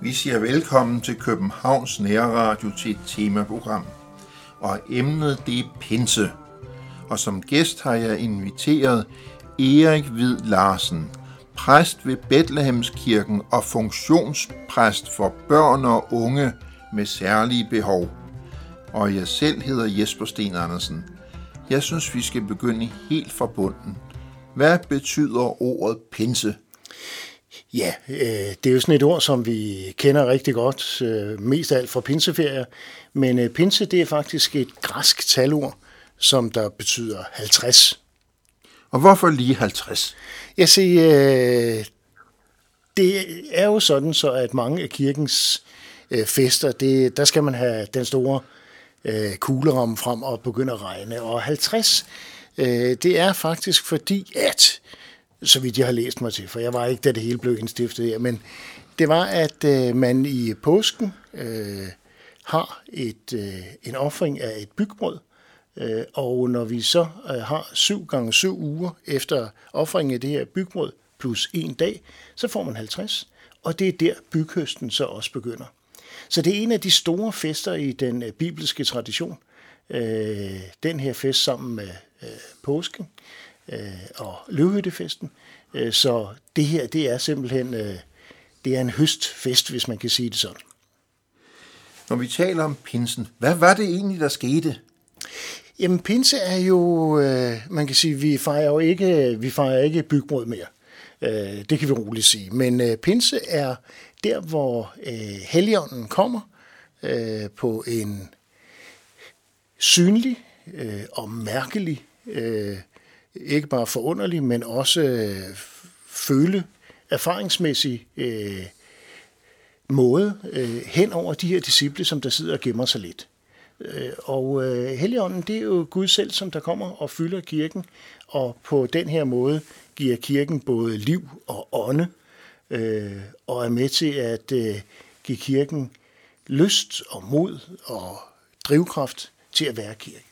Vi siger velkommen til Københavns Nærradio til et temaprogram. Og emnet det er pinse. Og som gæst har jeg inviteret Erik Hvid Larsen, præst ved Bethlehemskirken og funktionspræst for børn og unge med særlige behov. Og jeg selv hedder Jesper Sten Andersen. Jeg synes, vi skal begynde helt fra bunden. Hvad betyder ordet pinse? Ja, øh, det er jo sådan et ord, som vi kender rigtig godt, øh, mest af alt fra pinseferier. Men øh, pinse, det er faktisk et græsk talord, som der betyder 50. Og hvorfor lige 50? Jeg siger, øh, det er jo sådan, så at mange af kirkens øh, fester, det, der skal man have den store øh, kugleramme frem og begynder at regne. Og 50, øh, det er faktisk fordi, at så vidt jeg har læst mig til, for jeg var ikke, da det hele blev indstiftet her, men det var, at øh, man i påsken øh, har et, øh, en offring af et bygbrød, øh, og når vi så øh, har syv gange syv uger efter offringen af det her bygbrød, plus en dag, så får man 50, og det er der byghøsten så også begynder. Så det er en af de store fester i den øh, bibelske tradition, øh, den her fest sammen med øh, påsken øh, og løvhyttefesten. Øh, så det her, det er simpelthen øh, det er en høstfest, hvis man kan sige det sådan. Når vi taler om pinsen, hvad var det egentlig, der skete? Jamen, pinse er jo, øh, man kan sige, vi fejrer jo ikke, vi fejrer ikke bygbrød mere. Øh, det kan vi roligt sige. Men øh, pinse er der, hvor øh, helligånden kommer øh, på en synlig øh, og mærkelig øh, ikke bare forunderlig, men også øh, føle erfaringsmæssig øh, måde øh, hen over de her disciple, som der sidder og gemmer sig lidt. Øh, og øh, Helligånden, det er jo Gud selv, som der kommer og fylder kirken, og på den her måde giver kirken både liv og ånde, øh, og er med til at øh, give kirken lyst og mod og drivkraft til at være kirke.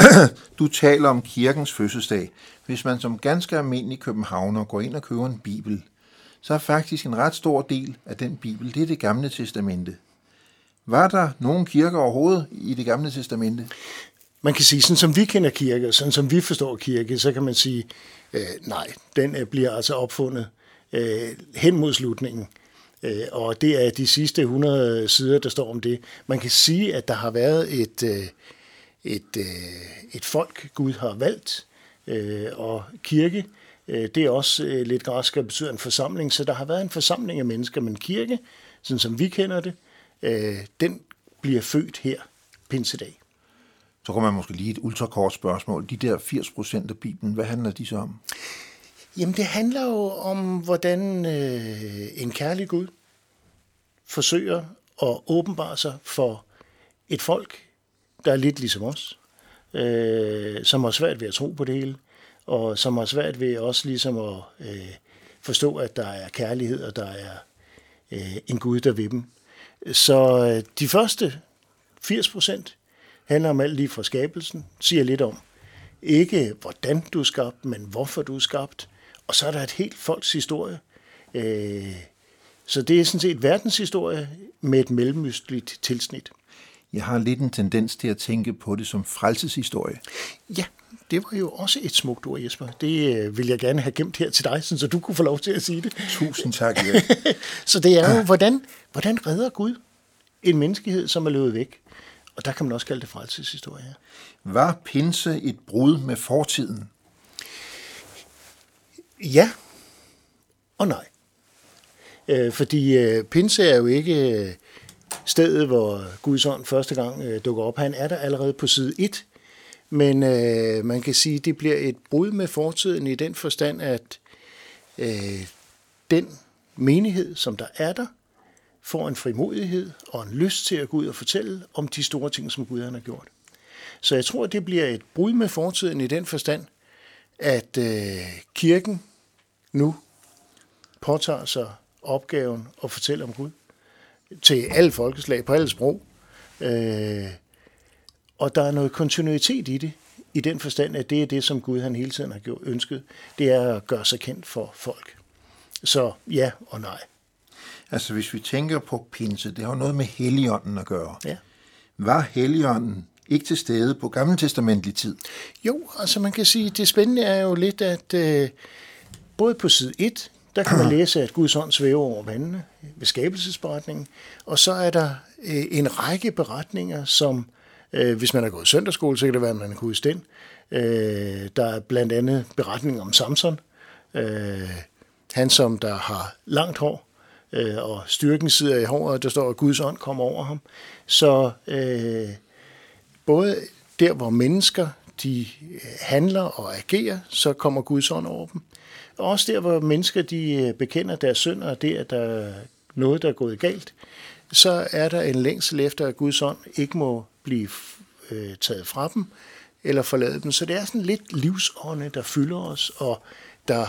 du taler om kirkens fødselsdag. Hvis man som ganske almindelig københavner går ind og køber en bibel, så er faktisk en ret stor del af den bibel, det er det gamle testamente. Var der nogen kirker overhovedet i det gamle testamente? Man kan sige, sådan som vi kender kirke, sådan som vi forstår kirke, så kan man sige, øh, nej, den øh, bliver altså opfundet øh, hen mod slutningen. Øh, og det er de sidste 100 sider, der står om det. Man kan sige, at der har været et, øh, et, øh, et folk, Gud har valgt, øh, og kirke, øh, det er også øh, lidt græsk og betyder en forsamling, så der har været en forsamling af mennesker, men kirke, sådan som vi kender det, øh, den bliver født her, pinsedag. Så kommer man måske lige et ultrakort spørgsmål. De der 80 procent af Bibelen, hvad handler de så om? Jamen, det handler jo om, hvordan øh, en kærlig Gud forsøger at åbenbare sig for et folk, der er lidt ligesom os, øh, som har svært ved at tro på det hele, og som har svært ved også ligesom at øh, forstå, at der er kærlighed, og der er øh, en Gud, der vil dem. Så øh, de første 80 procent handler om alt lige fra skabelsen, siger lidt om, ikke hvordan du er skabt, men hvorfor du er skabt. Og så er der et helt folks historie. Øh, så det er sådan set verdenshistorie med et mellemøstligt tilsnit. Jeg har lidt en tendens til at tænke på det som frelseshistorie. Ja, det var jo også et smukt ord, Jesper. Det øh, vil jeg gerne have gemt her til dig, så du kunne få lov til at sige det. Tusind tak, ja. så det er jo, hvordan, hvordan redder Gud en menneskehed, som er løbet væk? Og der kan man også kalde det frelseshistorie. Var pinse et brud med fortiden? Ja og nej. Øh, fordi øh, pinse er jo ikke øh, stedet, hvor Guds ånd første gang øh, dukker op. Han er der allerede på side 1, men øh, man kan sige, at det bliver et brud med fortiden i den forstand, at øh, den menighed, som der er der, får en frimodighed og en lyst til at gå ud og fortælle om de store ting, som Gud han har gjort. Så jeg tror, at det bliver et brud med fortiden i den forstand, at øh, kirken nu påtager sig opgaven at fortælle om Gud til alle folkeslag, på alle sprog. Øh, og der er noget kontinuitet i det, i den forstand, at det er det, som Gud han hele tiden har gjort, ønsket, det er at gøre sig kendt for folk. Så ja og nej. Altså hvis vi tænker på pinse, det har noget med Helligånden at gøre. Ja. Var Helligånden ikke til stede på gammeltestamentlig tid? Jo, altså man kan sige, det spændende er jo lidt, at øh, både på side 1, der kan man læse, at Guds ånd svæver over vandene ved skabelsesberetningen, og så er der øh, en række beretninger, som, øh, hvis man har gået søndagsskole, så kan det være, at man kan huske den. Øh, der er blandt andet beretning om Samson, øh, han som der har langt hår, øh, og styrken sidder i håret, der står, at Guds ånd kommer over ham. Så øh, både der, hvor mennesker de handler og agerer, så kommer Guds ånd over dem. Og også der, hvor mennesker de øh, bekender deres synd, og det, at der er noget, der er gået galt, så er der en længsel efter, at Guds ånd ikke må blive øh, taget fra dem eller forlade dem. Så det er sådan lidt livsånde, der fylder os, og der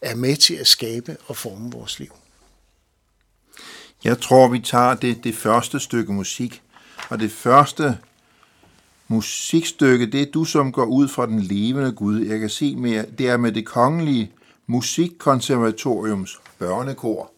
er med til at skabe og forme vores liv. Jeg tror, vi tager det, det første stykke musik, og det første musikstykke, det er du, som går ud fra den levende Gud. Jeg kan se mere, det er med det kongelige Musikkonservatoriums børnekor.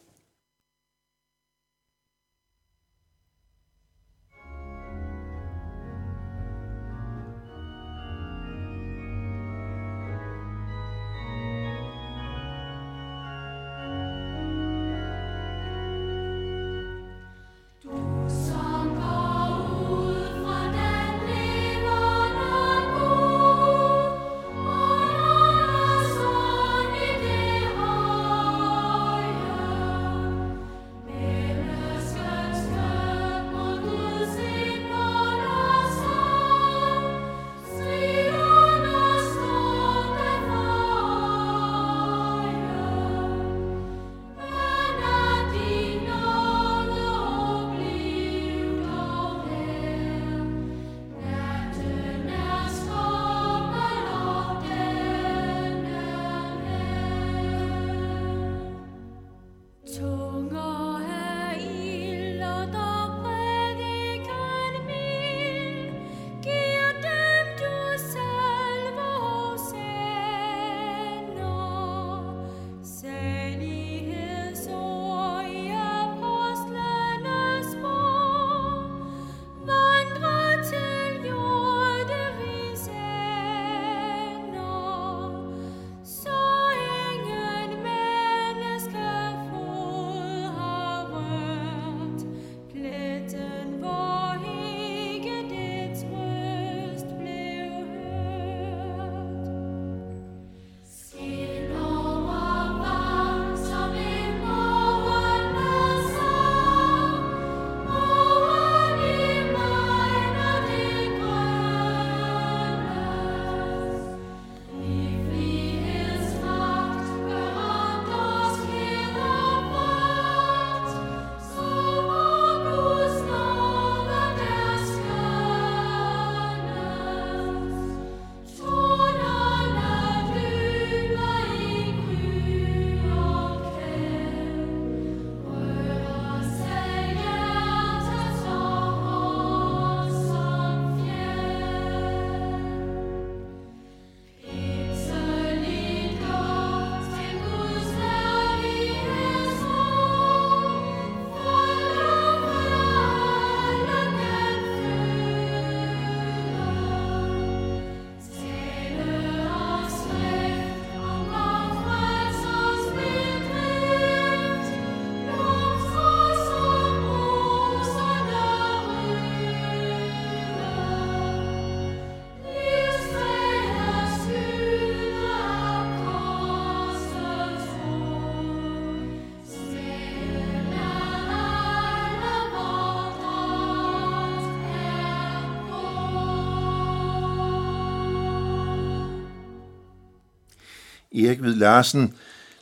Erik Hvid Larsen,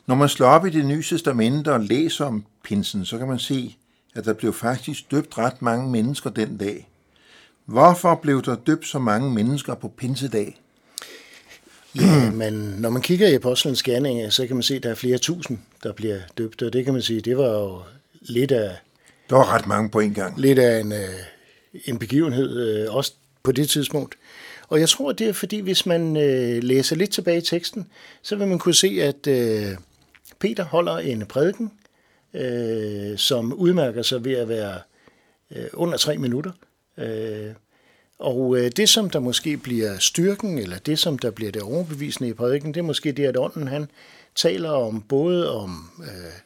når man slår op i det nye testamente og læser om pinsen, så kan man se, at der blev faktisk døbt ret mange mennesker den dag. Hvorfor blev der døbt så mange mennesker på pinsedag? Ja, men når man kigger i Apostlenes Gerninger, så kan man se, at der er flere tusind, der bliver døbt, og det kan man sige, det var jo lidt af... Der var ret mange på en gang. Lidt af en, øh, en begivenhed, øh, også på det tidspunkt. Og jeg tror, det er fordi, hvis man øh, læser lidt tilbage i teksten, så vil man kunne se, at øh, Peter holder en prædiken, øh, som udmærker sig ved at være øh, under tre minutter. Øh, og øh, det, som der måske bliver styrken, eller det, som der bliver det overbevisende i prædiken, det er måske det, at ånden han taler om både om øh,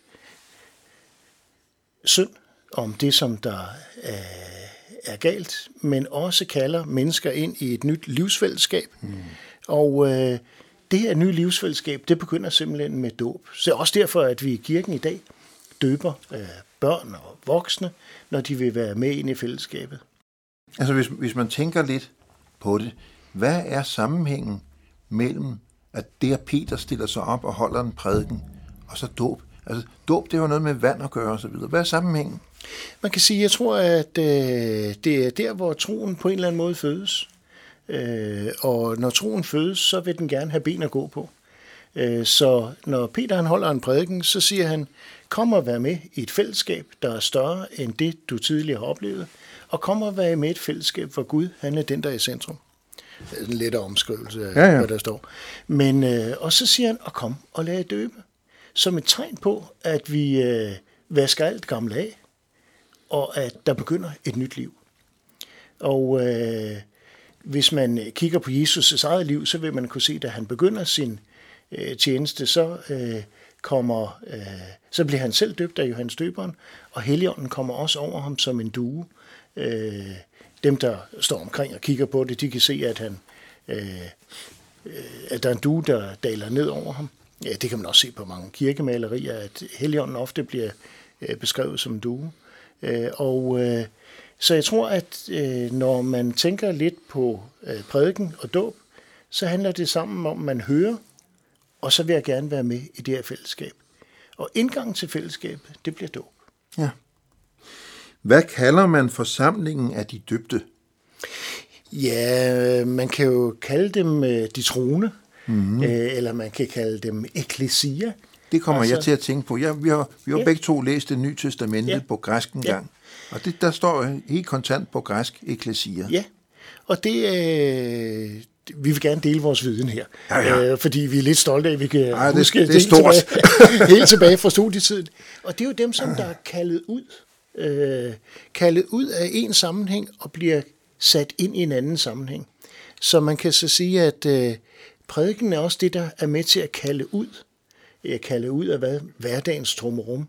synd, om det, som der øh, er galt, men også kalder mennesker ind i et nyt livsfællesskab. Mm. Og øh, det her nye livsfællesskab, det begynder simpelthen med dåb. Så også derfor, at vi i kirken i dag døber øh, børn og voksne, når de vil være med ind i fællesskabet. Altså hvis, hvis man tænker lidt på det, hvad er sammenhængen mellem, at det at Peter stiller sig op og holder en prædiken, og så dåb? Altså dåb, det har noget med vand at gøre osv. Hvad er sammenhængen? Man kan sige, jeg tror, at øh, det er der, hvor troen på en eller anden måde fødes. Øh, og når troen fødes, så vil den gerne have ben at gå på. Øh, så når Peter han holder en prædiken, så siger han, kom og vær med i et fællesskab, der er større end det, du tidligere har oplevet, og kom og vær med i et fællesskab, for Gud, han er den, der er i centrum. En lettere omskrivelse af, ja, ja. hvad der står. Men, øh, og så siger han, og kom og lad døbe. Som et tegn på, at vi øh, vasker alt gammelt af, og at der begynder et nyt liv. Og øh, hvis man kigger på Jesus' eget liv, så vil man kunne se, at da han begynder sin øh, tjeneste, så øh, kommer, øh, så bliver han selv døbt af Johannes Døberen, og Helligånden kommer også over ham som en due. Øh, dem, der står omkring og kigger på det, de kan se, at han øh, øh at der er en due, der daler ned over ham. Ja, det kan man også se på mange kirkemalerier, at Helligånden ofte bliver øh, beskrevet som en due. Øh, og øh, så jeg tror, at øh, når man tænker lidt på øh, prædiken og dåb, så handler det sammen om, at man hører, og så vil jeg gerne være med i det her fællesskab. Og indgangen til fællesskabet, det bliver dåb. Ja. Hvad kalder man forsamlingen af de døbte? Ja, man kan jo kalde dem de troende, mm-hmm. eller man kan kalde dem eklesia. Det kommer altså, jeg til at tænke på. Ja, vi har, vi har ja. begge to læst det nye testamente ja. på græsk en gang. Ja. Og det, der står helt kontant på græsk eklesia. Ja, og det, øh, vi vil gerne dele vores viden her, ja, ja. Øh, fordi vi er lidt stolte af, at vi kan ja, huske det, det er stort. Tilbage, helt tilbage fra studietiden. Og det er jo dem, som der er kaldet ud, øh, kaldet ud af en sammenhæng og bliver sat ind i en anden sammenhæng. Så man kan så sige, at øh, prædiken er også det, der er med til at kalde ud, kalde ud af hvad? hverdagens trummerum.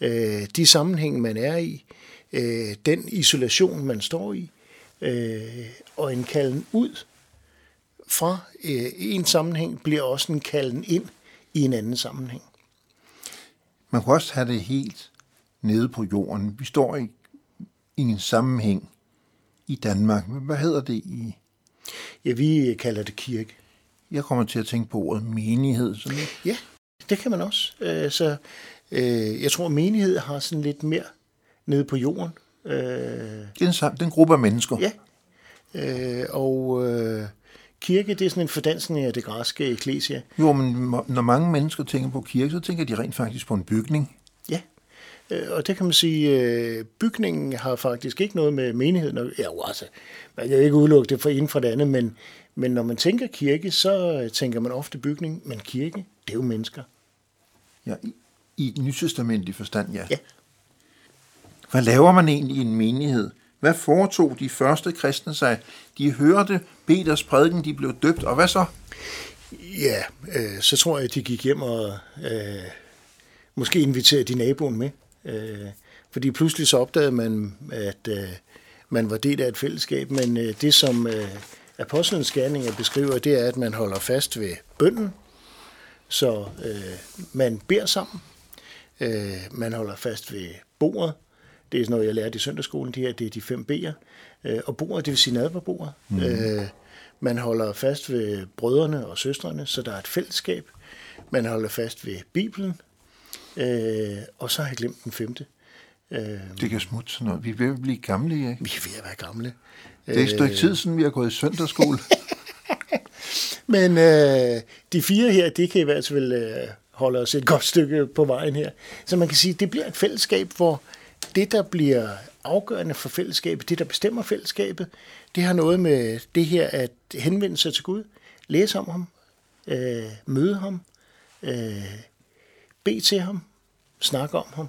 Øh, de sammenhæng, man er i, øh, den isolation, man står i, øh, og en kalden ud fra øh, en sammenhæng bliver også en kalden ind i en anden sammenhæng. Man kan også have det helt nede på jorden. Vi står i, i en sammenhæng i Danmark. Hvad hedder det i? Ja, vi kalder det kirke. Jeg kommer til at tænke på ordet menighed. Sådan Ja, det kan man også. Øh, så øh, jeg tror, menighed har sådan lidt mere nede på jorden. Øh, det er en, en gruppe af mennesker. Ja, og kirke, det er sådan en fordansning af det græske eklesia. Jo, men når mange mennesker tænker på kirke, så tænker de rent faktisk på en bygning. Ja, øh, og det kan man sige, øh, bygningen har faktisk ikke noget med menigheden. Ja, jo, altså, man kan ikke udelukke det fra inden for det andet, men, men når man tænker kirke, så tænker man ofte bygning, men kirke, det er jo mennesker. Ja, i, i et nytestamentlig forstand, ja. ja. Hvad laver man egentlig i en menighed? Hvad foretog de første kristne sig? De hørte Peters prædiken, de blev døbt, og hvad så? Ja, øh, så tror jeg, at de gik hjem og øh, måske inviterede de naboen med. Øh, fordi pludselig så opdagede man, at øh, man var del af et fællesskab, men øh, det som øh, apostlenes gerninger beskriver, det er, at man holder fast ved bønden, så øh, man beder sammen, øh, man holder fast ved bordet, det er sådan noget, jeg lærte i søndagsskolen, det her, det er de fem B'er. Øh, og bordet, det vil sige nadverbordet. Mm. Øh, man holder fast ved brødrene og søstrene, så der er et fællesskab. Man holder fast ved Bibelen. Øh, og så har jeg glemt den femte. Det kan smutte sådan noget. Vi er ved at blive gamle, ikke? Vi er ved at være gamle. Det er et stykke tid siden, vi har gået i søndagsskole. Men øh, de fire her, det kan i hvert fald øh, holde os et godt stykke på vejen her. Så man kan sige, det bliver et fællesskab, hvor det, der bliver afgørende for fællesskabet, det der bestemmer fællesskabet, det har noget med det her at henvende sig til Gud, læse om ham, øh, møde ham, øh, bede til ham, snakke om ham.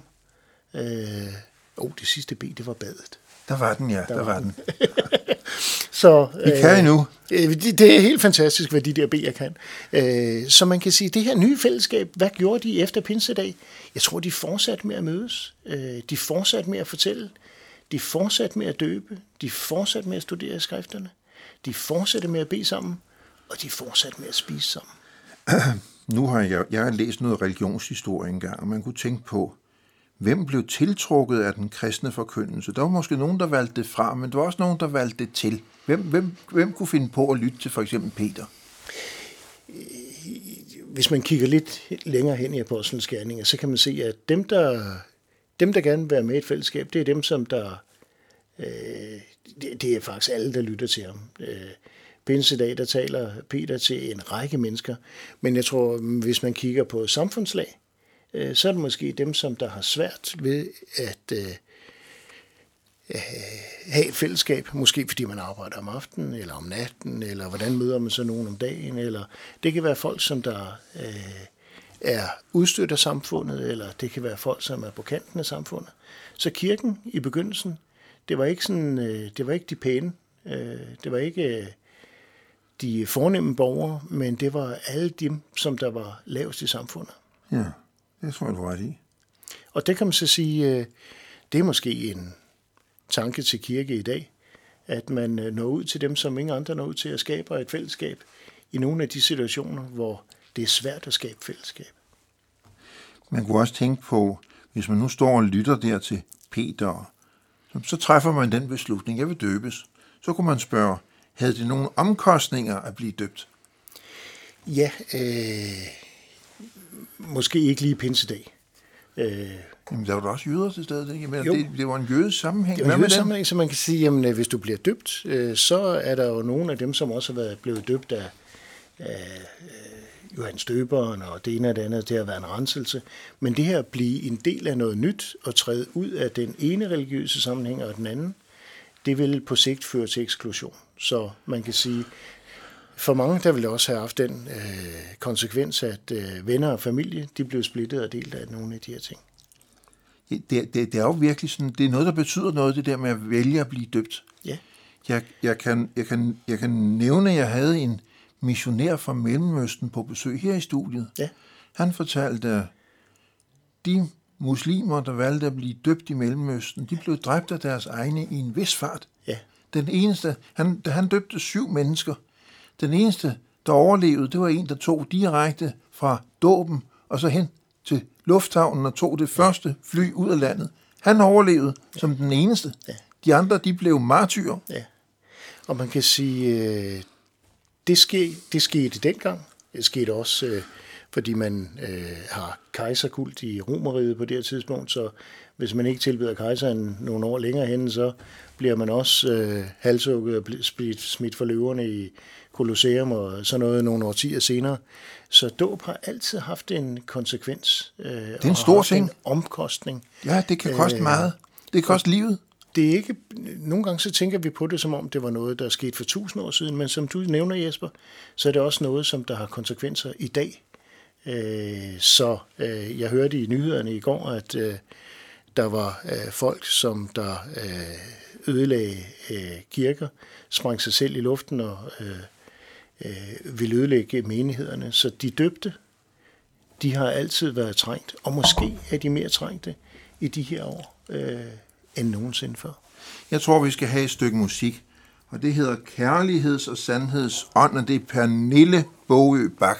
Øh, oh, det sidste B, det var badet. Der var den, ja. Der, der var, var den. så, Vi kan øh, endnu. Øh, det, det er helt fantastisk, hvad de der B'er kan. Øh, så man kan sige, det her nye fællesskab, hvad gjorde de efter pinsedag? Jeg tror, de fortsatte med at mødes. Øh, de fortsatte med at fortælle. De fortsatte med at døbe. De fortsatte med at studere skrifterne. De fortsatte med at bede sammen. Og de fortsatte med at spise sammen. Nu har jeg, jeg har læst noget religionshistorie engang, og man kunne tænke på, hvem blev tiltrukket af den kristne forkyndelse? Der var måske nogen, der valgte det fra, men der var også nogen, der valgte det til. Hvem, hvem, hvem kunne finde på at lytte til for eksempel Peter? Hvis man kigger lidt længere hen i Apostlenes Gerninger, så kan man se, at dem, der, dem, der gerne vil være med i et fællesskab, det er dem, som der... Øh, det, det er faktisk alle, der lytter til ham. Øh, Pinsedag, der taler Peter til en række mennesker. Men jeg tror, hvis man kigger på samfundslag, øh, så er det måske dem, som der har svært ved at øh, øh, have et fællesskab. Måske fordi man arbejder om aftenen, eller om natten, eller hvordan møder man så nogen om dagen. Eller det kan være folk, som der øh, er udstødt af samfundet, eller det kan være folk, som er på kanten af samfundet. Så kirken i begyndelsen, det var ikke, sådan, øh, det var ikke de pæne, øh, det var ikke... Øh, de fornemme borgere, men det var alle dem, som der var lavest i samfundet. Ja, det tror jeg, du ret i. Og det kan man så sige, øh, det er måske en tanke til kirke i dag, at man øh, når ud til dem, som ingen andre når ud til at skabe et fællesskab i nogle af de situationer, hvor det er svært at skabe fællesskab. Man kunne også tænke på, hvis man nu står og lytter der til Peter, så træffer man den beslutning, jeg vil døbes. Så kunne man spørge, havde det nogle omkostninger at blive døbt? Ja, øh, måske ikke lige pinsedag. Øh, Jamen, der var der også jøder til stedet, ikke? Men det, det var en jødisk sammenhæng. Det var en jødisk sammenhæng, så man kan sige, jamen, øh, hvis du bliver døbt, øh, så er der jo nogle af dem, som også har været blevet døbt af, af øh, Johannes Døberen og det ene og det andet, det har været en renselse. Men det her at blive en del af noget nyt og træde ud af den ene religiøse sammenhæng og den anden, det vil på sigt føre til eksklusion. Så man kan sige, for mange der vil det også have haft den øh, konsekvens, at øh, venner og familie de blev splittet og delt af nogle af de her ting. Det, det, det er jo virkelig sådan, det er noget, der betyder noget, det der med at vælge at blive døbt. Ja. Jeg, jeg, kan, jeg, kan, jeg kan nævne, at jeg havde en missionær fra Mellemøsten på besøg her i studiet. Ja. Han fortalte, at de muslimer, der valgte at blive døbt i Mellemøsten, de blev dræbt af deres egne i en vis fart. Ja. Den eneste, han, han døbte syv mennesker. Den eneste, der overlevede, det var en, der tog direkte fra dåben og så hen til lufthavnen og tog det første fly ud af landet. Han overlevede ja. som den eneste. Ja. De andre, de blev martyrer. Ja. Og man kan sige, øh, det, ske, det skete dengang. Det skete også, øh, fordi man øh, har kejserkult i Romeriet på det her tidspunkt, så hvis man ikke tilbyder kejseren nogle år længere hen, så bliver man også halshugget og smidt for løverne i Colosseum og sådan noget nogle årtier senere. Så dåb har altid haft en konsekvens. Øh, det er en stor ting. En omkostning. Ja, det kan koste øh, meget. Det kan koste livet. Det er ikke, nogle gange så tænker vi på det, som om det var noget, der skete for tusind år siden, men som du nævner, Jesper, så er det også noget, som der har konsekvenser i dag. Øh, så øh, jeg hørte i nyhederne i går, at øh, der var øh, folk, som der øh, ødelagde øh, kirker, sprang sig selv i luften og øh, øh, ville ødelægge menighederne. Så de døbte, de har altid været trængt, og måske er de mere trængte i de her år øh, end nogensinde før. Jeg tror, vi skal have et stykke musik, og det hedder Kærligheds- og Sandhedsånd, og det er Pernille Bogø Bak.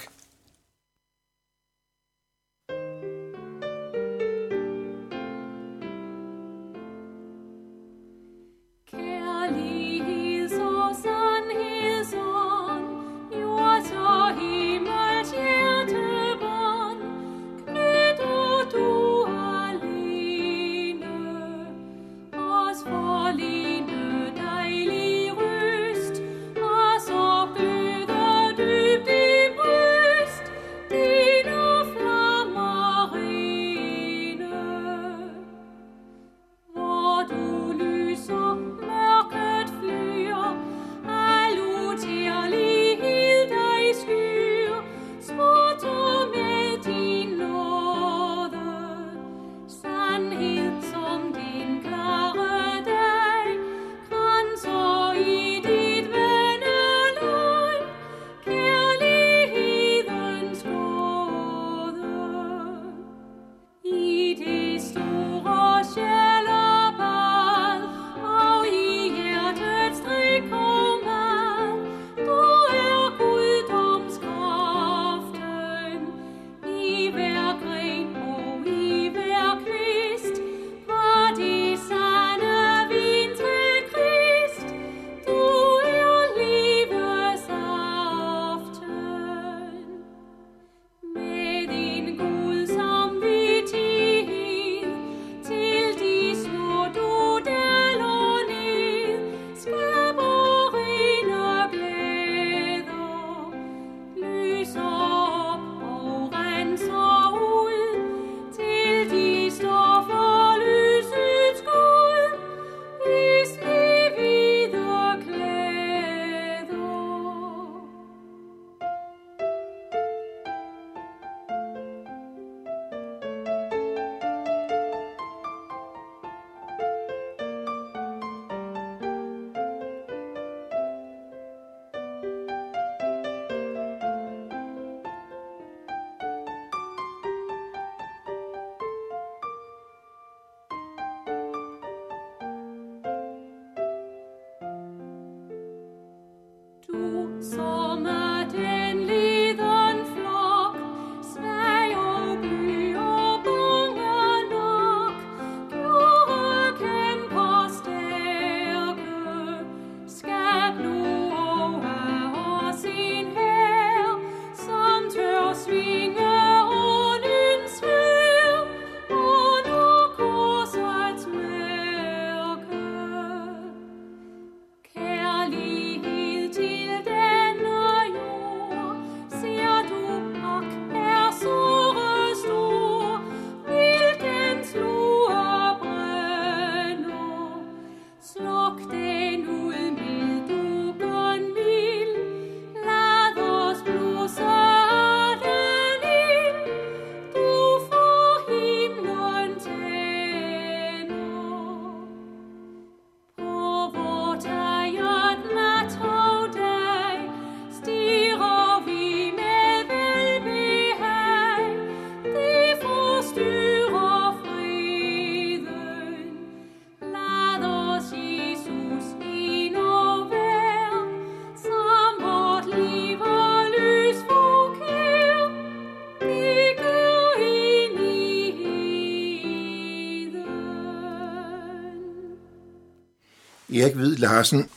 Erik Hvid Larsen.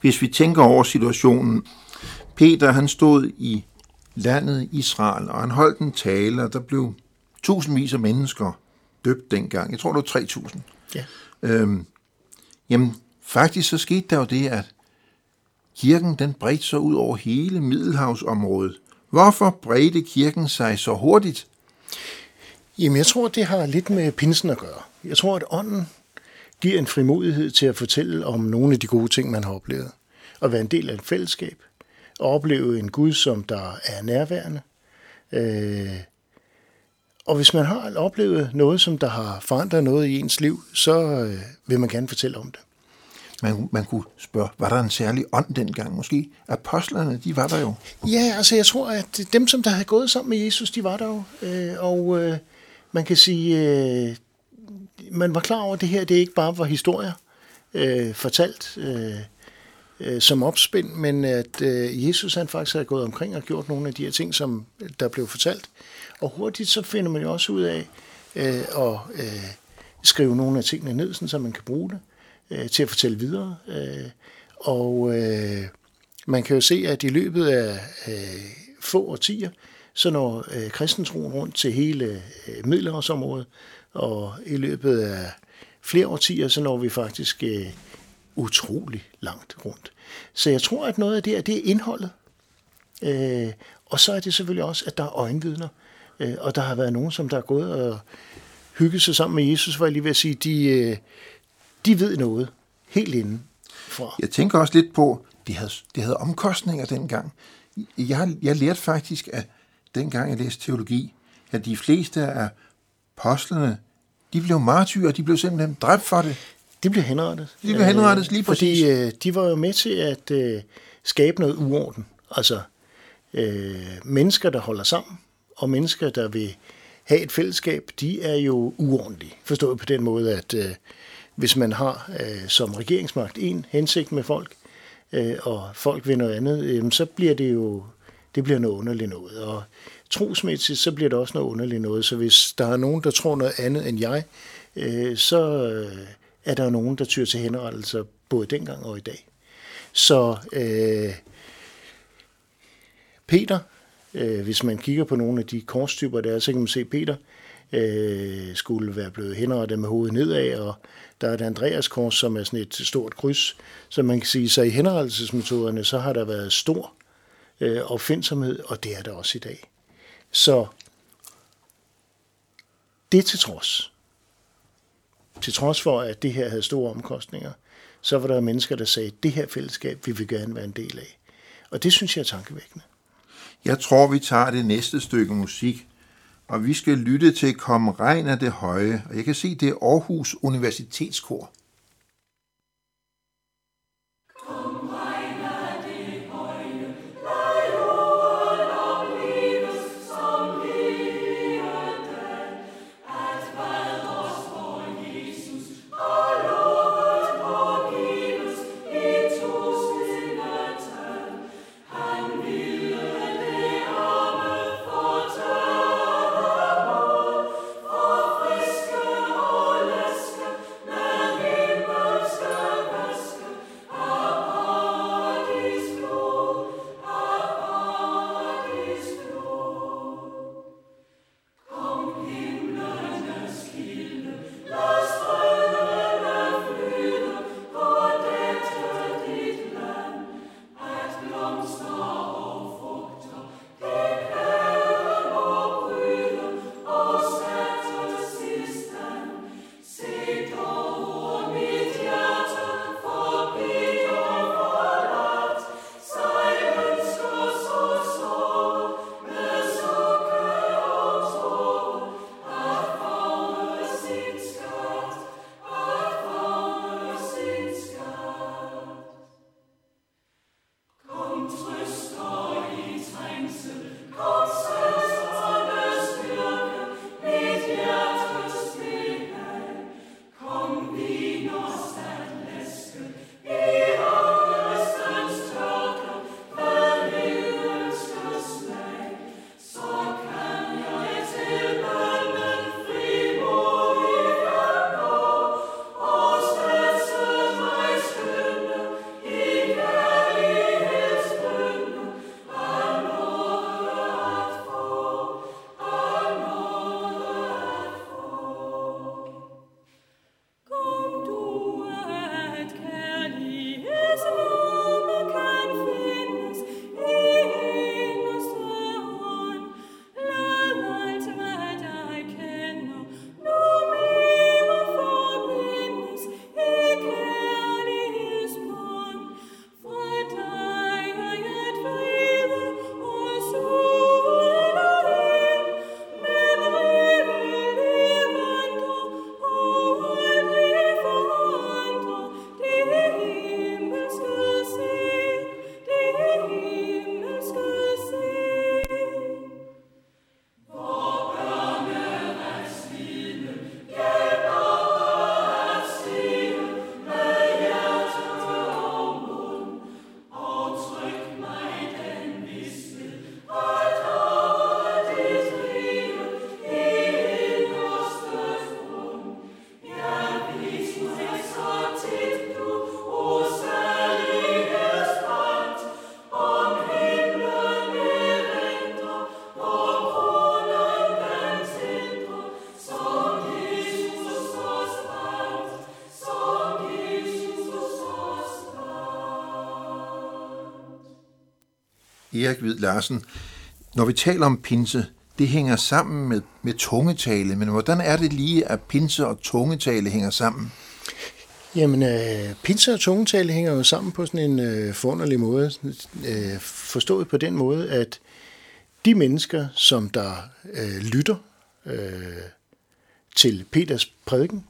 Hvis vi tænker over situationen, Peter han stod i landet Israel, og han holdt en tale, og der blev tusindvis af mennesker døbt dengang. Jeg tror, det var 3.000. Ja. Øhm, jamen, faktisk så skete der jo det, at kirken den bredte sig ud over hele Middelhavsområdet. Hvorfor bredte kirken sig så hurtigt? Jamen, jeg tror, det har lidt med pinsen at gøre. Jeg tror, at ånden giver en frimodighed til at fortælle om nogle af de gode ting, man har oplevet. Og være en del af et fællesskab. Og opleve en Gud, som der er nærværende. Øh, og hvis man har oplevet noget, som der har forandret noget i ens liv, så øh, vil man gerne fortælle om det. Man, man kunne spørge, var der en særlig ånd dengang måske? Apostlerne, de var der jo. Ja, altså jeg tror, at dem, som der havde gået sammen med Jesus, de var der jo. Øh, og øh, man kan sige, øh, man var klar over, at det her det ikke bare var historier øh, fortalt øh, øh, som opspind, men at øh, Jesus han faktisk havde gået omkring og gjort nogle af de her ting, som øh, der blev fortalt. Og hurtigt så finder man jo også ud af øh, at øh, skrive nogle af tingene ned, sådan, så man kan bruge det øh, til at fortælle videre. Øh, og øh, man kan jo se, at i løbet af øh, få årtier, så når øh, kristentroen rundt til hele øh, Middelhavsområdet, og i løbet af flere årtier, så når vi faktisk øh, utrolig langt rundt. Så jeg tror, at noget af det, er, det er indholdet. Øh, og så er det selvfølgelig også, at der er øjenvidner. Øh, og der har været nogen, som der er gået og hygget sig sammen med Jesus, var jeg lige ved at sige, de, øh, de ved noget helt inden fra. Jeg tænker også lidt på, det havde, det havde omkostninger dengang. Jeg, jeg lærte faktisk, at dengang jeg læste teologi, at de fleste af apostlene, de blev martyrer, de blev simpelthen dræbt for det. De blev henrettet. De blev henrettet lige præcis. Fordi øh, de var jo med til at øh, skabe noget uorden. Altså øh, mennesker, der holder sammen, og mennesker, der vil have et fællesskab, de er jo uordentlige. Forstået på den måde, at øh, hvis man har øh, som regeringsmagt en hensigt med folk, øh, og folk vil noget andet, øh, så bliver det jo det bliver noget underligt noget. Og trosmæssigt, så bliver det også noget underligt noget. Så hvis der er nogen, der tror noget andet end jeg, øh, så øh, er der nogen, der tyr til henrettelser både dengang og i dag. Så øh, Peter, øh, hvis man kigger på nogle af de korstyper, der er, så kan man se, at Peter øh, skulle være blevet henrettet med hovedet nedad, og der er et Andreas kors, som er sådan et stort kryds. Så man kan sige, så i henrettelsesmetoderne, så har der været stor øh, opfindsomhed, og det er der også i dag. Så det til trods, til trods for, at det her havde store omkostninger, så var der mennesker, der sagde, det her fællesskab vil vi gerne være en del af. Og det synes jeg er tankevækkende. Jeg tror, vi tager det næste stykke musik, og vi skal lytte til Kom regn af det høje, og jeg kan se, det er Aarhus Universitetskor. Erik Hvid Larsen. Når vi taler om pinse, det hænger sammen med, med tungetale, men hvordan er det lige, at pinse og tungetale hænger sammen? Jamen, øh, pinse og tungetale hænger jo sammen på sådan en øh, forunderlig måde. Øh, forstået på den måde, at de mennesker, som der øh, lytter øh, til Peters prædiken,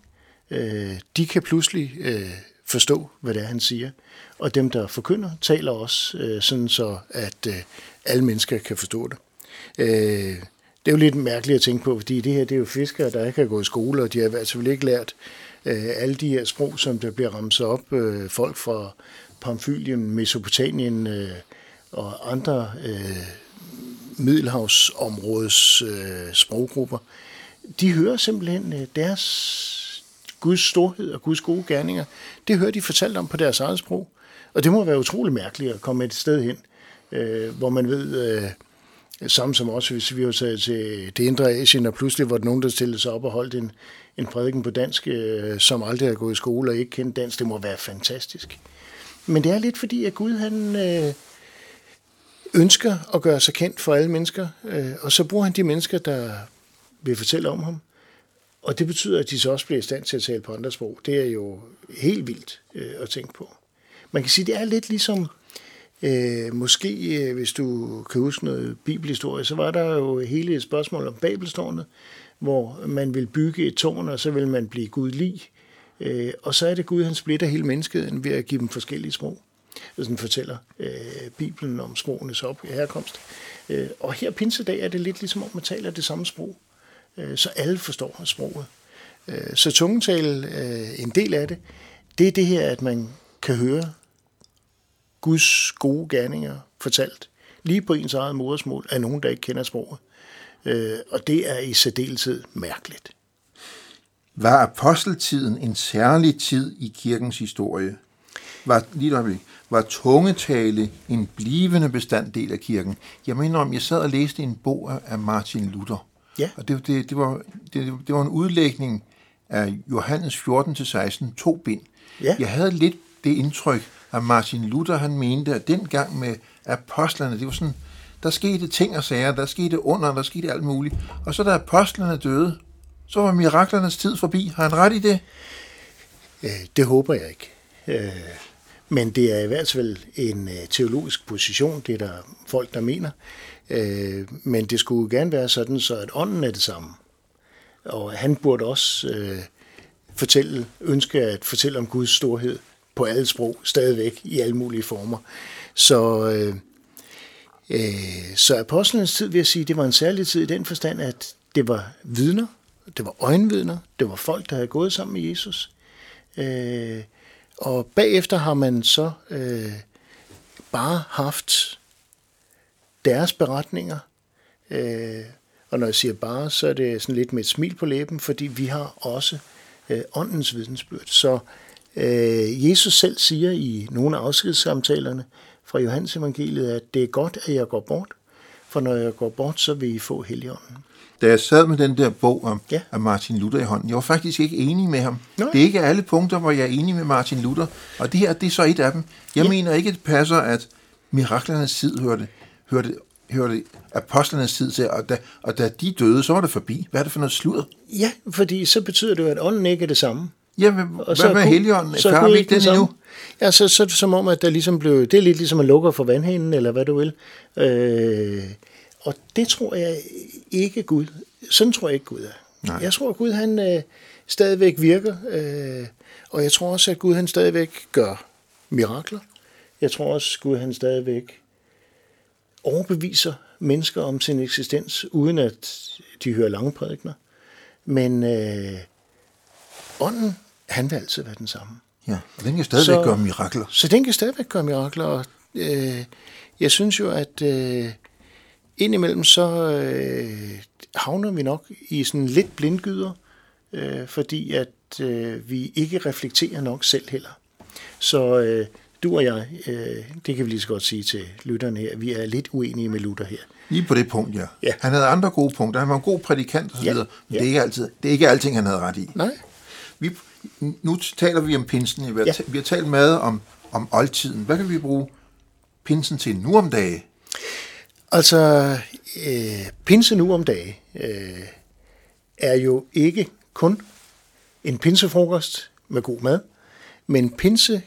øh, de kan pludselig øh, forstå, hvad det er, han siger. Og dem, der forkynder, taler også øh, sådan så, at øh, alle mennesker kan forstå det. Øh, det er jo lidt mærkeligt at tænke på, fordi det her det er jo fiskere, der ikke har gået i skole, og de har altså i hvert ikke lært øh, alle de her sprog, som der bliver ramset op. Øh, folk fra Pamfylien, Mesopotamien øh, og andre øh, Middelhavsområdes øh, sproggrupper. De hører simpelthen øh, deres Guds storhed og Guds gode gerninger. Det hører de fortalt om på deres eget sprog. Og det må være utrolig mærkeligt at komme et sted hen, øh, hvor man ved, øh, samme som også, hvis vi var taget til det indre Asien, og pludselig var der nogen, der stillede sig op og holdt en, en prædiken på dansk, øh, som aldrig har gået i skole og ikke kendt dansk. Det må være fantastisk. Men det er lidt fordi, at Gud han øh, ønsker at gøre sig kendt for alle mennesker, øh, og så bruger han de mennesker, der vil fortælle om ham. Og det betyder, at de så også bliver i stand til at tale på andre sprog. Det er jo helt vildt øh, at tænke på. Man kan sige, det er lidt ligesom, øh, måske øh, hvis du kan huske noget bibelhistorie, så var der jo hele et spørgsmål om Babelstårnet, hvor man vil bygge et tårn, og så vil man blive gudlig. Øh, og så er det Gud, han splitter hele menneskeheden ved at give dem forskellige sprog. Sådan fortæller øh, Bibelen om sprogenes op herkomst. Øh, og her pinsedag er det lidt ligesom om, man taler det samme sprog, Øh, så alle forstår sproget. Øh, så tungetale, øh, en del af det, det er det her, at man kan høre Guds gode gerninger fortalt lige på ens eget modersmål af nogen, der ikke kender sproget. Og det er i særdeleshed mærkeligt. Var aposteltiden en særlig tid i kirkens historie? Var, lige der, var tungetale en blivende bestanddel af kirken? Jeg mener om, jeg sad og læste en bog af Martin Luther. Ja. Og det, det, det, var, det, det var en udlægning af Johannes 14-16, to bind. Ja. Jeg havde lidt det indtryk, at Martin Luther han mente, at dengang med apostlerne, det var sådan, der skete ting og sager, der skete under, der skete alt muligt. Og så da apostlerne døde, så var miraklernes tid forbi. Har han ret i det? Øh, det håber jeg ikke. Men det er i hvert fald en øh, teologisk position, det er der folk, der mener. Øh, men det skulle gerne være sådan, så at ånden er det samme. Og han burde også øh, fortælle, ønske at fortælle om Guds storhed på alle sprog, stadigvæk i alle mulige former. Så, øh, øh, så apostlenes tid, vil jeg sige, det var en særlig tid i den forstand, at det var vidner, det var øjenvidner, det var folk, der havde gået sammen med Jesus. Øh, og bagefter har man så øh, bare haft deres beretninger. Øh, og når jeg siger bare, så er det sådan lidt med et smil på læben, fordi vi har også øh, åndens vidensbyrd. Så Øh, Jesus selv siger i nogle af afskedssamtalerne fra Johannes evangeliet, at det er godt, at jeg går bort, for når jeg går bort, så vil I få heligånden. Da jeg sad med den der bog om, Ja. Martin Luther i hånden, jeg var faktisk ikke enig med ham. Nej. Det er ikke alle punkter, hvor jeg er enig med Martin Luther, og det her, det er så et af dem. Jeg Ja. mener ikke, det passer, at miraklernes tid hørte, hørte, hørte apostlenes tid til, og da, og da de døde, så var det forbi. Hvad er det for noget sludder? Ja, fordi så betyder det jo, at ånden ikke er det samme. Jamen, Og hvad med Gud- Helligånden? så er Gud vi ikke den endnu? Ja, så, så er det som om, at der ligesom blev, det er lidt ligesom at lukke for vandhanen, eller hvad du vil. Øh, og det tror jeg ikke Gud, sådan tror jeg ikke Gud er. Nej. Jeg tror, at Gud han øh, stadigvæk virker, øh, og jeg tror også, at Gud han stadigvæk gør mirakler. Jeg tror også, at Gud han stadigvæk overbeviser mennesker om sin eksistens, uden at de hører lange prædikner. Men øh, ånden, han vil altid være den samme. Ja, og den kan stadigvæk Så- gøre mirakler. Så den kan stadigvæk gøre mirakler, og øh, jeg synes jo, at øh, indimellem så øh, havner vi nok i sådan lidt blindgyder, øh, fordi at øh, vi ikke reflekterer nok selv heller. Så øh, du og jeg, øh, det kan vi lige så godt sige til lytterne her, vi er lidt uenige med Luther her. Lige på det punkt, ja. Ja. Han havde andre gode punkter. Han var en god prædikant osv., Ja, men ja. det er, ikke altid, det er ikke alting, han havde ret i. Nej, Vi, nu taler vi om pinsen. Vi har, ja. vi har talt meget om, om oldtiden. Hvad kan vi bruge pinsen til nu om dagen? Altså, øh, pinse nu om dagen øh, er jo ikke kun en pinsefrokost med god mad, men pinse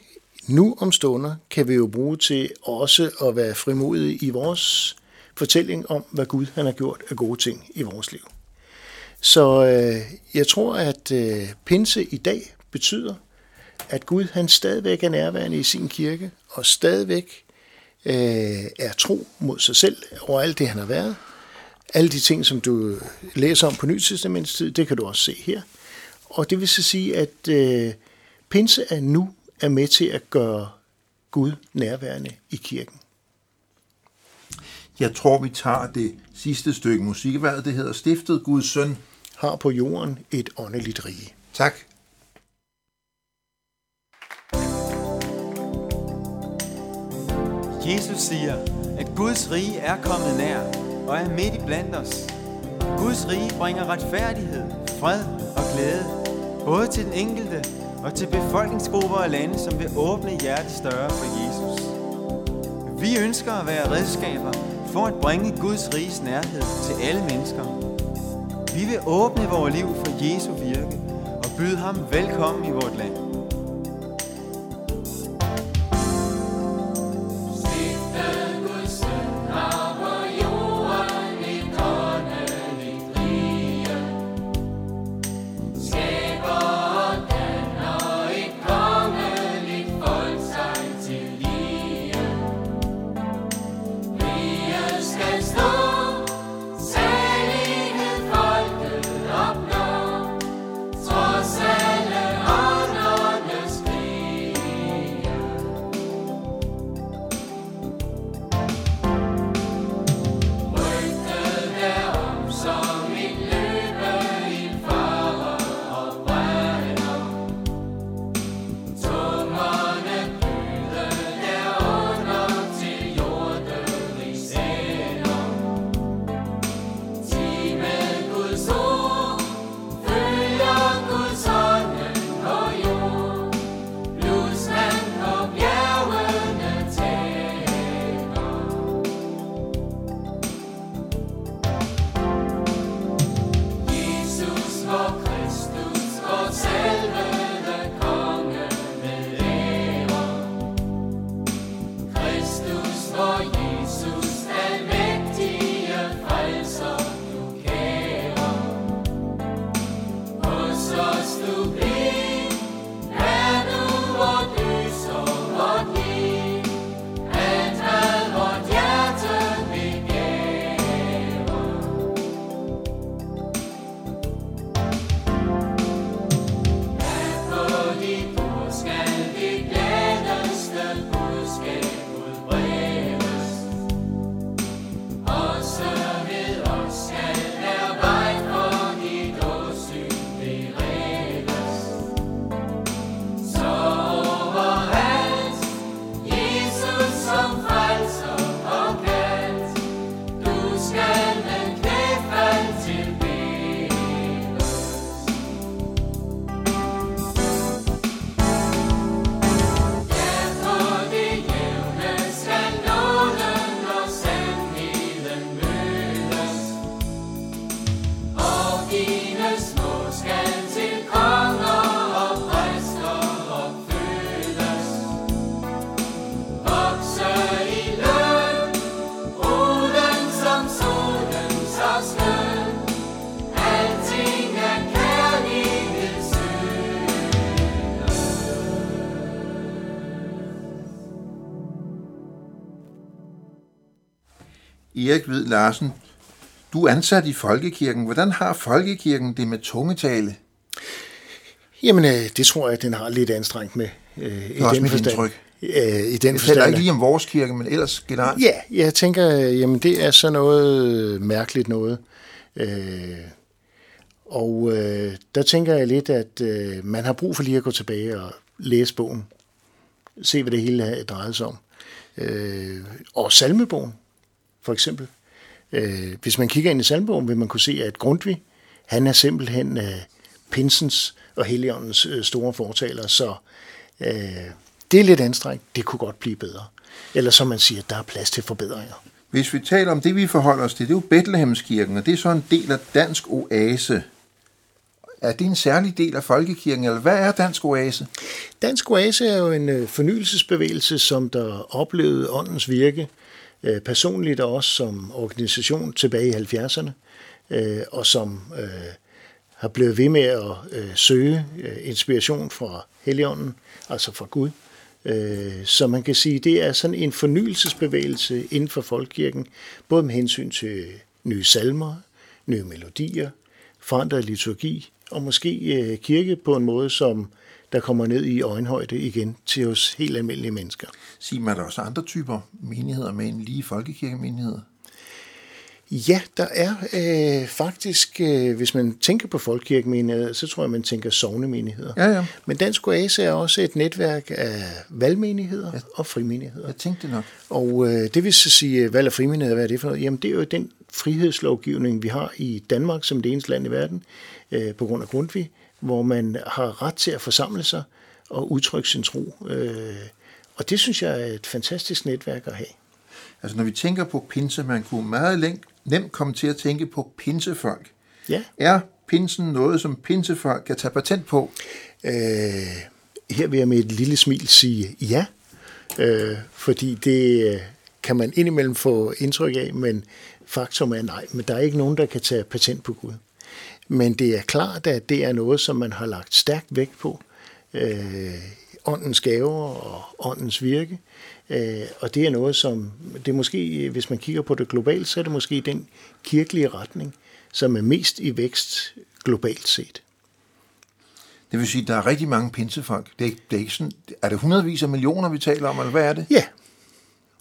nu om stunder kan vi jo bruge til også at være frimodige i vores fortælling om, hvad Gud han har gjort af gode ting i vores liv. Så øh, jeg tror, at øh, pinse i dag betyder, at Gud han stadigvæk er nærværende i sin kirke, og stadigvæk øh, er tro mod sig selv over alt det, han har været. Alle de ting, som du læser om på Nytestamentets tid, det kan du også se her. Og det vil så sige, at øh, pinse er nu er med til at gøre Gud nærværende i kirken. Jeg tror, vi tager det sidste stykke musik. Hvad det hedder? Stiftet Guds søn. Har på jorden et åndeligt rige. Tak. Jesus siger, at Guds rige er kommet nær og er midt i blandt os. Guds rige bringer retfærdighed, fred og glæde, både til den enkelte og til befolkningsgrupper og lande, som vil åbne hjertet større for Jesus. Vi ønsker at være redskaber for at bringe Guds riges nærhed til alle mennesker. Vi vil åbne vores liv for Jesu virke og byde ham velkommen i vort land. Erik Hvid Larsen, du er ansat i Folkekirken. Hvordan har Folkekirken det med tungetale? Jamen, øh, det tror jeg, at den har lidt anstrengt med. Øh, i den forstand. Indtryk. Øh, I den jeg taler ikke lige om vores kirke, men ellers generelt. Ja, jeg tænker, jamen det er så noget mærkeligt noget. Øh, og øh, der tænker jeg lidt, at øh, man har brug for lige at gå tilbage og læse bogen. Se, hvad det hele drejer sig om. Øh, og salmebogen for eksempel. Øh, hvis man kigger ind i salmbogen, vil man kunne se, at Grundtvig, han er simpelthen øh, pinsens og Helligåndens øh, store fortaler, så øh, det er lidt anstrengt. Det kunne godt blive bedre. Eller som man siger, der er plads til forbedringer. Hvis vi taler om det, vi forholder os til, det er jo Bethlehemskirken, og det er så en del af Dansk Oase. Er det en særlig del af folkekirken, eller hvad er Dansk Oase? Dansk Oase er jo en øh, fornyelsesbevægelse, som der oplevede åndens virke øh, personligt og også som organisation tilbage i 70'erne, øh, og som øh, har blevet ved med at øh, søge øh, inspiration fra Helligånden, altså fra Gud. Øh, så man kan sige, det er sådan en fornyelsesbevægelse inden for folkekirken, både med hensyn til nye salmer, nye melodier, forandret liturgi, og måske øh, kirke på en måde, som der kommer ned i øjenhøjde igen til os helt almindelige mennesker. Sig mig, er der også andre typer menigheder med en lige folkekirkemenigheder? Ja, der er øh, faktisk, øh, hvis man tænker på folkekirkemenigheder, så tror jeg, man tænker sovnemenigheder. Ja, ja. Men Dansk Oase er også et netværk af valgmenigheder ja. og frimenigheder. Jeg tænkte nok. Og øh, det vil så sige, øh, valg af frimenigheder, hvad er det for noget? Jamen, det er jo den frihedslovgivning, vi har i Danmark som det eneste land i verden, øh, på grund af Grundtvig, hvor man har ret til at forsamle sig og udtrykke sin tro. Øh, og det synes jeg er et fantastisk netværk at have. Altså når vi tænker på pinse, man kunne meget længe, nemt komme til at tænke på pinsefolk. Ja. Er pinsen noget, som pinsefolk kan tage patent på? Øh, her vil jeg med et lille smil sige ja, øh, fordi det øh, kan man indimellem få indtryk af, men faktum er nej, men der er ikke nogen, der kan tage patent på Gud. Men det er klart, at det er noget, som man har lagt stærkt vægt på. Øh, åndens gaver og åndens virke. Øh, og det er noget, som, det er måske, hvis man kigger på det globalt, så er det måske den kirkelige retning, som er mest i vækst globalt set. Det vil sige, at der er rigtig mange pinsefolk. Det er, det er, ikke sådan, er det hundredvis af millioner, vi taler om, eller hvad er det? Ja,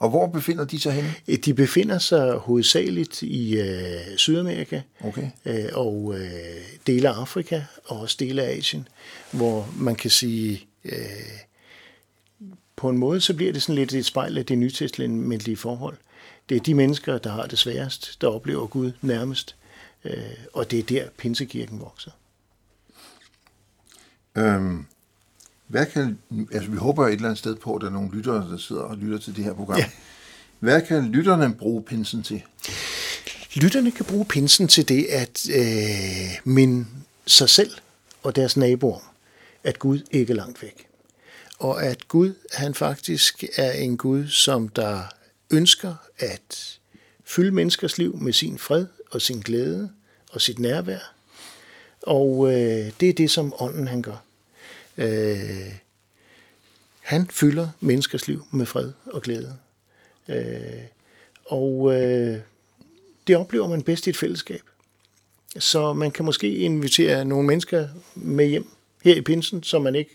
Og hvor befinder de sig henne? de befinder sig hovedsageligt i øh, Sydamerika Okay. øh, og øh, dele af Afrika og også dele af Asien, hvor man kan sige, øh, på en måde, så bliver det sådan lidt et spejl af det nytestamentlige forhold. Det er de mennesker, der har det sværest, der oplever Gud nærmest, øh, og det er der, Pinsekirken vokser. Øhm, hvad kan, altså vi håber et eller andet sted på, at der er nogle lyttere, der sidder og lytter til det her program. Ja. Hvad kan lytterne bruge pinsen til? Lytterne kan bruge pinsen til det at øh, minde sig selv og deres naboer at Gud ikke er langt væk. Og at Gud, han faktisk er en Gud, som der ønsker at fylde menneskers liv med sin fred og sin glæde og sit nærvær. Og øh, det er det, som ånden han gør. Øh, han fylder menneskers liv med fred og glæde. Øh, og øh, det oplever man bedst i et fællesskab. Så man kan måske invitere nogle mennesker med hjem her i pinsen, som man ikke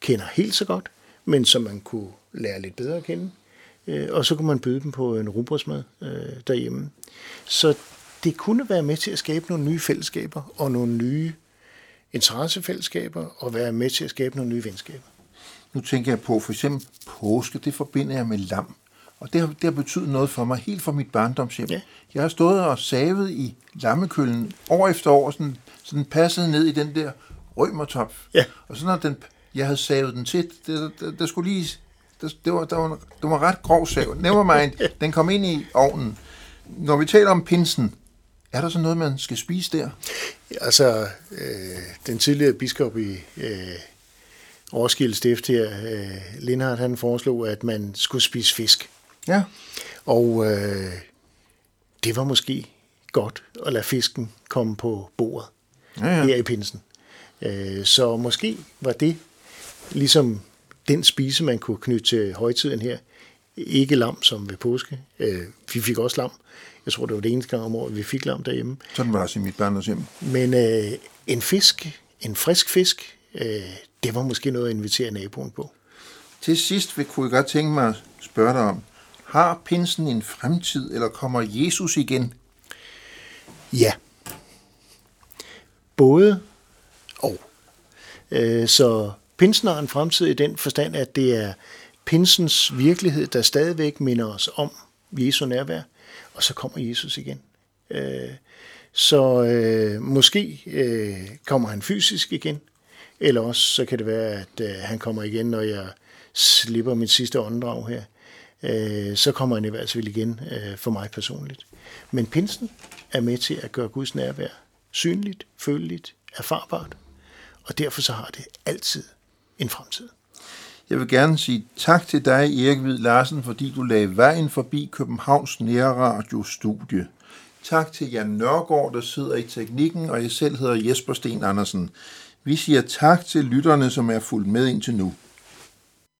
kender helt så godt, men som man kunne lære lidt bedre at kende. Øh, Og så kunne man byde dem på en rugbrødsmad øh, derhjemme. Så det kunne være med til at skabe nogle nye fællesskaber og nogle nye interessefællesskaber og være med til at skabe nogle nye venskaber. Nu tænker jeg på, for eksempel påske, det forbinder jeg med lam. Og det har, det har betydet noget for mig, helt fra mit barndomshjem. Ja. Jeg har stået og savet i lammekøllen år efter år, sådan, sådan passet ned i den der rømertop. Ja. Og så når den, jeg havde savet den til, det, der, der skulle lige, der, det, var, der var, det var ret grov sav. Never mind, den kom ind i ovnen. Når vi taler om pinsen, er der så noget, man skal spise der? Altså, øh, den tidligere biskop i øh, Roskilde Stift her, øh, Lindhardt, han foreslog, at man skulle spise fisk. Ja. Og øh, det var måske godt at lade fisken komme på bordet Ja, ja. her i pinsen. Øh, så måske var det ligesom den spise, man kunne knytte til højtiden her. Ikke lam som ved påske. Øh, vi fik også lam. Jeg tror, det var det eneste gang om året, vi fik lam derhjemme. Sådan var det også i mit barndomshjem. Men øh, en fisk, en frisk fisk, øh, det var måske noget at invitere naboen på. Til sidst vil kunne jeg godt tænke mig at spørge dig om, har pinsen en fremtid, eller kommer Jesus igen? Ja. Både og. Øh, så pinsen har en fremtid i den forstand, at det er pinsens virkelighed, der stadigvæk minder os om Jesu nærvær, og så kommer Jesus igen. Øh, så øh, måske øh, kommer han fysisk igen, eller også så kan det være, at øh, han kommer igen, når jeg slipper mit sidste åndedrag her. øh, så kommer han i hvert fald igen øh, for mig personligt. Men pinsen er med til at gøre Guds nærvær synligt, føleligt, erfarbart, og derfor så har det altid en fremtid. Jeg vil gerne sige tak til dig, Erik Hvid Larsen, fordi du lagde vejen forbi Københavns Nærradio-studie. Tak til Jan Nørgaard, der sidder i teknikken, og jeg selv hedder Jesper Sten Andersen. Vi siger tak til lytterne, som er fulgt med indtil nu.